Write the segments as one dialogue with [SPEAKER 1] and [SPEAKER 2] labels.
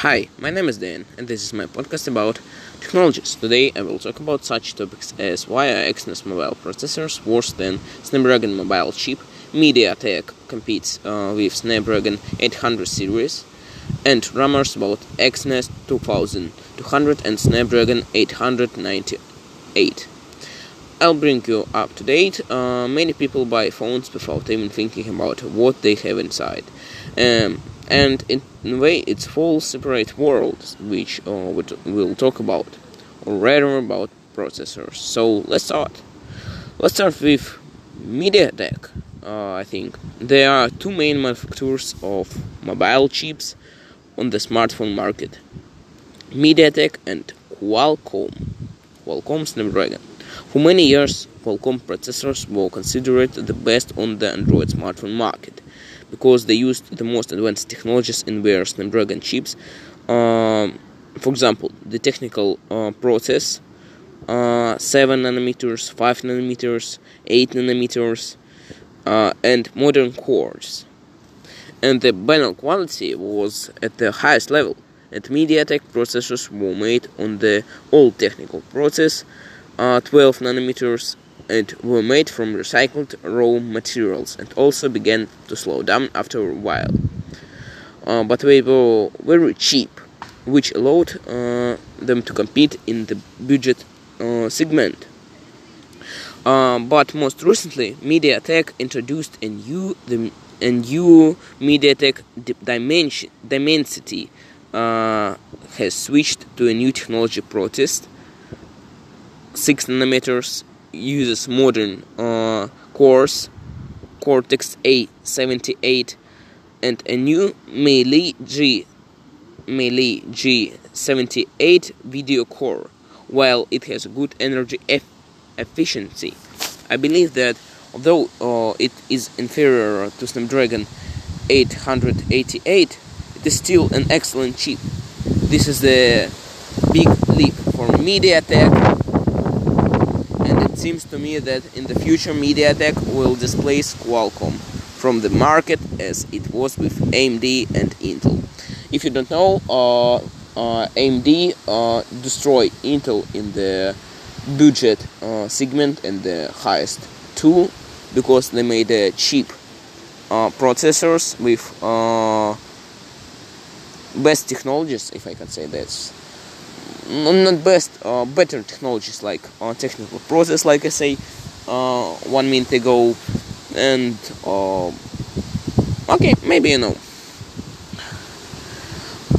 [SPEAKER 1] Hi, my name is Dan, and this is my podcast about technologies. Today I will talk about such topics as why are Exynos mobile processors worse than Snapdragon mobile chip, MediaTek competes uh, with Snapdragon 800 series, and rumors about Exynos 2200 and Snapdragon 898. I'll bring you up to date. Uh, many people buy phones without even thinking about what they have inside. Um, and in a way it's full separate worlds which uh, we'll talk about or rather about processors. So let's start. Let's start with MediaTek. Uh, I think there are two main manufacturers of mobile chips on the smartphone market MediaTek and Qualcomm. Qualcomm Snapdragon. For many years Qualcomm processors were considered the best on the Android smartphone market because they used the most advanced technologies in their Snapdragon chips. Um, for example, the technical uh, process uh, 7 nanometers, 5 nanometers, 8 nanometers, uh, and modern cores. And the banal quality was at the highest level. At MediaTek, processors were made on the old technical process, uh, 12 nanometers and were made from recycled raw materials and also began to slow down after a while. Uh, but they were very cheap, which allowed uh, them to compete in the budget uh, segment. Uh, but most recently, MediaTek introduced a new the, a new MediaTek Dimension, Dimensity uh, has switched to a new technology process, six nanometers uses modern uh, cores, Cortex A78, and a new Mali G Mali G78 video core, while it has good energy eff efficiency. I believe that although uh, it is inferior to Snapdragon 888, it is still an excellent chip. This is the big leap for MediaTek seems to me that in the future MediaTek will displace Qualcomm from the market as it was with AMD and Intel. If you don't know, uh, uh, AMD uh, destroyed Intel in the budget uh, segment and the highest two because they made cheap uh, processors with uh, best technologies, if I can say that not best, uh, better technologies like uh, technical process, like I say uh, one minute ago, and uh, okay, maybe you know.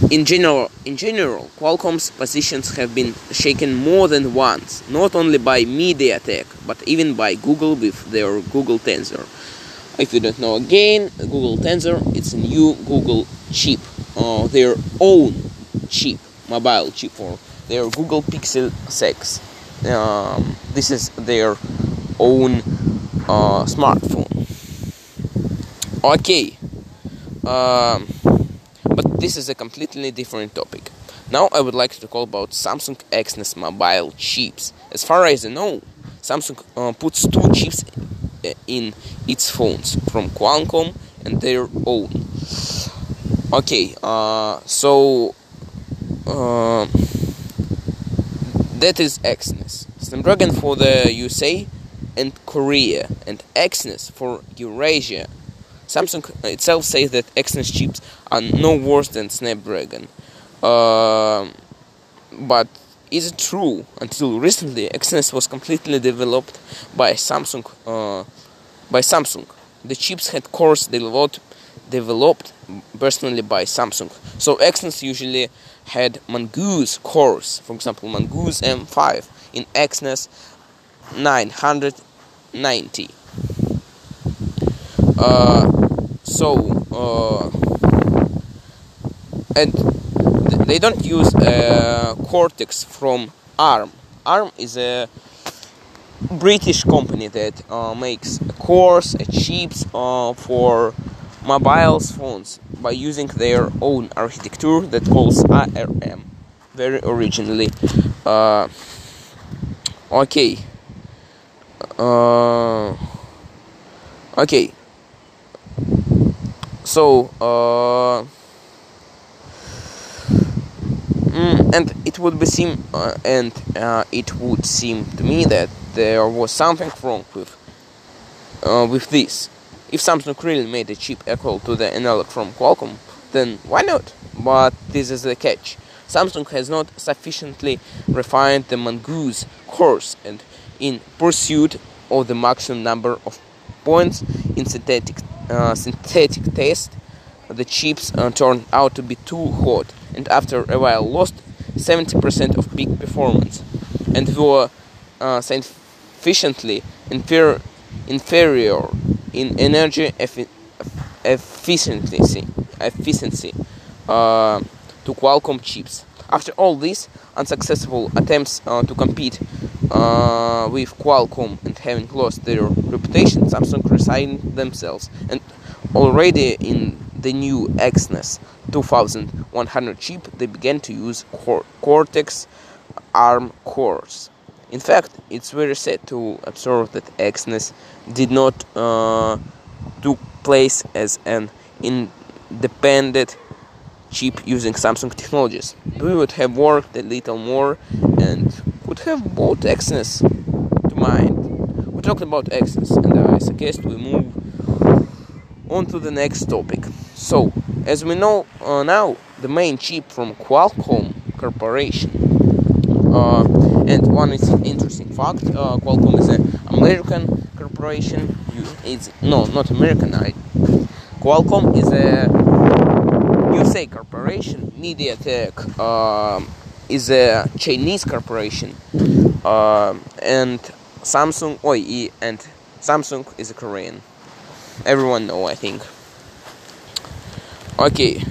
[SPEAKER 1] In general, in general, Qualcomm's positions have been shaken more than once, not only by MediaTek, but even by Google with their Google Tensor. If you don't know again, Google Tensor, it's a new Google chip, uh, their own chip, mobile chip for their Google Pixel 6. Um, this is their own uh, smartphone. Okay, um, but this is a completely different topic. Now I would like to talk about Samsung Exynos mobile chips. As far as I know, Samsung uh, puts two chips in its phones from Qualcomm and their own. Okay, uh, so. Uh, that is Exynos. Snapdragon for the USA and Korea, and Exynos for Eurasia. Samsung itself says that Exynos chips are no worse than Snapdragon. Uh, but is it true? Until recently, Exynos was completely developed by Samsung. Uh, by Samsung, the chips had cores developed developed personally by Samsung. So Exynos usually had Mongoose cores, for example, Mongoose M5 in Exynos 990. Uh, so, uh, and th they don't use uh, Cortex from ARM. ARM is a British company that uh, makes cores, chips uh, for mobile phones by using their own architecture that calls ARM very originally. Uh, okay. Uh, okay. So, uh, Mm, and it would be seem uh, and uh, it would seem to me that there was something wrong with uh, with this. If Samsung really made a chip equal to the analog from Qualcomm, then why not? But this is the catch. Samsung has not sufficiently refined the mongoose cores and in pursuit of the maximum number of points in synthetic uh, synthetic test the chips uh, turned out to be too hot and after a while lost 70% of peak performance and were uh, sufficiently inferior in energy effi efficiency, efficiency uh, to Qualcomm chips. After all these unsuccessful attempts uh, to compete uh, with Qualcomm and having lost their reputation, Samsung resigned themselves and already in the new Exynos 2100 chip, they began to use Cortex ARM cores. In fact, it's very sad to observe that Exynos did not uh, took place as an independent chip using Samsung technologies. We would have worked a little more and would have bought Exynos to mind. We talked about Exynos, and I suggest we move on to the next topic. So, as we know uh, now, the main chip from Qualcomm Corporation. Uh, and one is interesting fact: uh, Qualcomm is an American corporation. It's no, not American. I, Qualcomm is a USA corporation. MediaTek uh, is a Chinese corporation, uh, and Samsung, OE, and Samsung is a Korean everyone know I think okay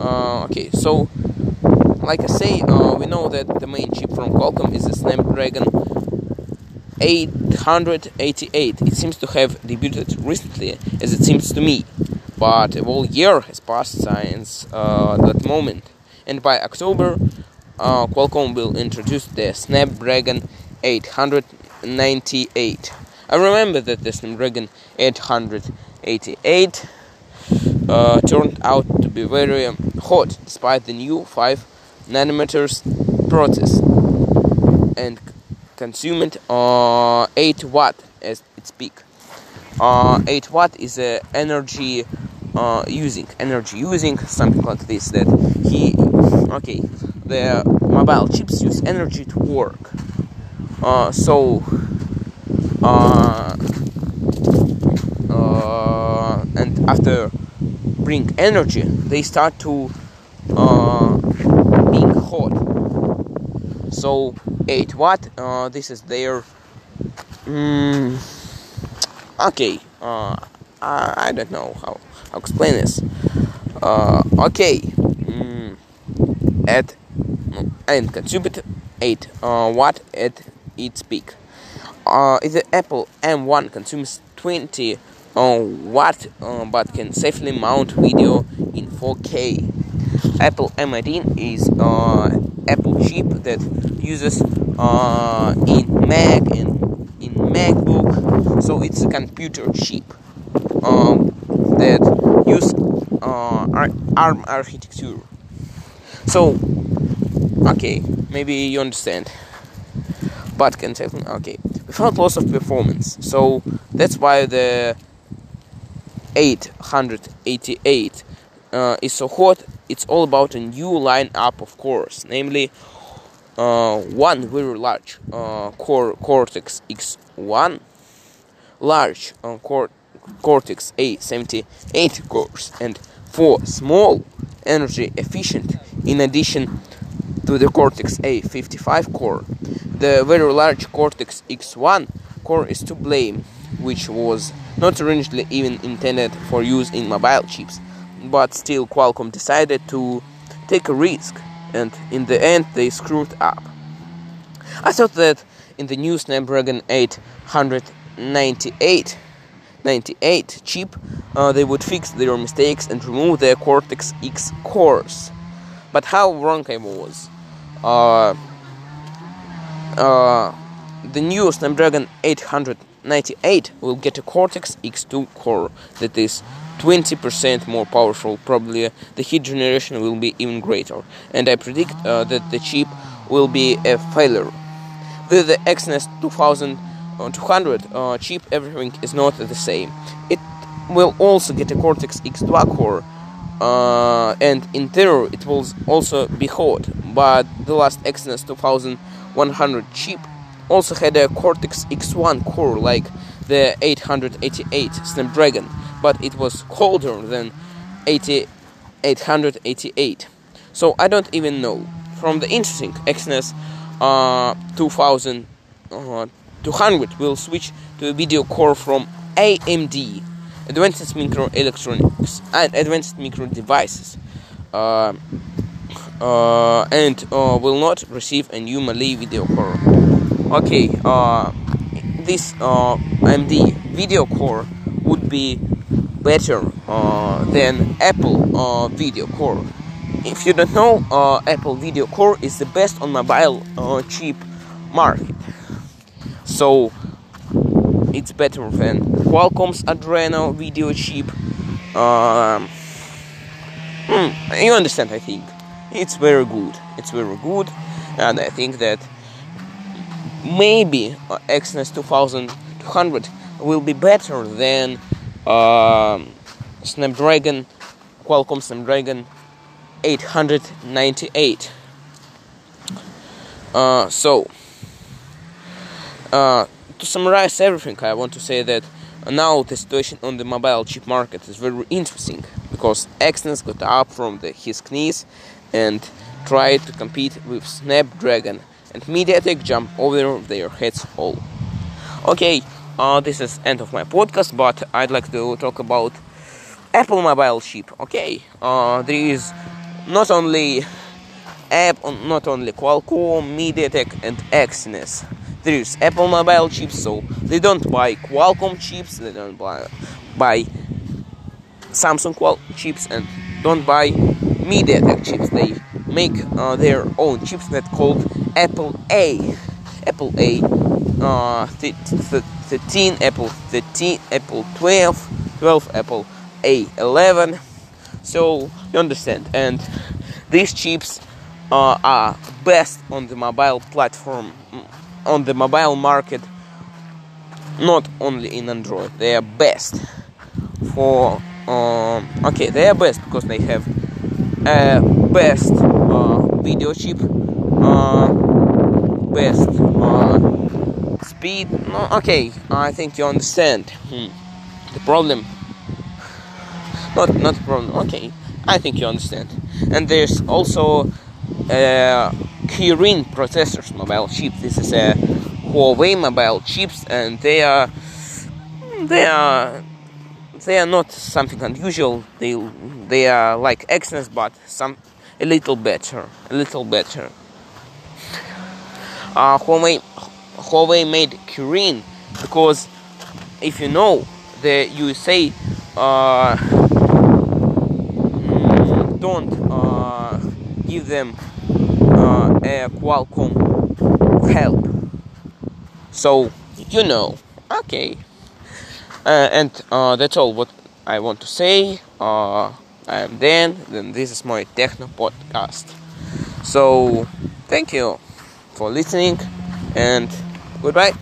[SPEAKER 1] uh, okay so like I say uh, we know that the main chip from Qualcomm is the Snapdragon 888 it seems to have debuted recently as it seems to me. But a whole year has passed since uh, that moment. And by October uh, Qualcomm will introduce the Snapdragon 898 I remember that the Snapdragon 888 uh, turned out to be very um, hot despite the new 5 nanometers process and consumed uh, 8 watt as its peak. Uh, 8 watt is a energy uh, using energy using something like this that he okay the mobile chips use energy to work uh, so uh, uh, and after bring energy they start to uh, so 8 watt uh, this is their mm, okay uh, I, I don't know how how explain this. Uh, okay mm, at and consumed 8 uh, watt at its peak. Uh, the Apple M1 consumes 20 uh, watt but can safely mount video in 4K. Apple M18 is uh, Apple chip that uses uh, in Mac and in MacBook, so it's a computer chip um, that use uh, ARM architecture. So, okay, maybe you understand. But can tell me, okay without loss of performance. So that's why the 888 uh, is so hot. It's all about a new lineup of cores, namely uh, one very large uh, core Cortex X1, large uh, Cortex A78 cores, and four small energy efficient in addition to the Cortex A55 core. The very large Cortex X1 core is to blame, which was not originally even intended for use in mobile chips, but still Qualcomm decided to take a risk, and in the end they screwed up. I thought that in the new Snapdragon 898 98 chip, uh, they would fix their mistakes and remove their Cortex X cores. But how wrong I was. Uh, uh, the new Snapdragon 898 will get a Cortex X2 core that is 20% more powerful. Probably the heat generation will be even greater. And I predict uh, that the chip will be a failure. With the Exynos 2200 uh, chip, everything is not the same. It will also get a Cortex X2 core, uh, and in theory it will also be hot. But the last Exynos 2100 chip also had a Cortex X1 core like the 888 Snapdragon, but it was colder than 80, 888. So I don't even know. From the interesting Exynos uh, 2200 uh, will switch to a video core from AMD, Advanced Microelectronics and Advanced Micro Devices. Uh, uh, and uh, will not receive a new Mali video core okay uh, this uh, AMD video core would be better uh, than Apple uh, video core. If you don't know uh, Apple video core is the best on mobile uh, chip market. So it's better than Qualcomm's Adreno video chip. Um, hmm, you understand I think. It's very good. It's very good and I think that maybe uh, Exynos 2200 will be better than uh, Snapdragon, Qualcomm Snapdragon 898. Uh, so, uh, to summarize everything, I want to say that now the situation on the mobile chip market is very interesting because Exynos got up from the, his knees and tried to compete with Snapdragon and MediaTek jump over their heads all. Okay, uh, this is end of my podcast, but I'd like to talk about Apple mobile chip. Okay, uh, there is not only app, not only Qualcomm, MediaTek, and Exynos. There is Apple mobile chips, so they don't buy Qualcomm chips, they don't buy buy Samsung Qual chips, and don't buy MediaTek chips. They make uh, their own chips that called Apple A, Apple A, uh, 13, Apple 13, Apple 12, 12, Apple A11. So you understand, and these chips uh, are best on the mobile platform, on the mobile market. Not only in Android, they are best for. Um, okay, they are best because they have a best uh, video chip best uh, speed no, okay I think you understand. Hmm. the problem. Not not problem okay I think you understand. And there's also uh, Kirin processors mobile chip this is a Huawei mobile chips and they are they are they are not something unusual. They they are like Exynos but some a little better a little better uh, Huawei, Huawei made Kirin because if you know the USA uh, don't uh, give them uh, a Qualcomm help. So you know okay. Uh, and uh, that's all what I want to say. I am Dan then this is my techno podcast. So thank you for listening and goodbye.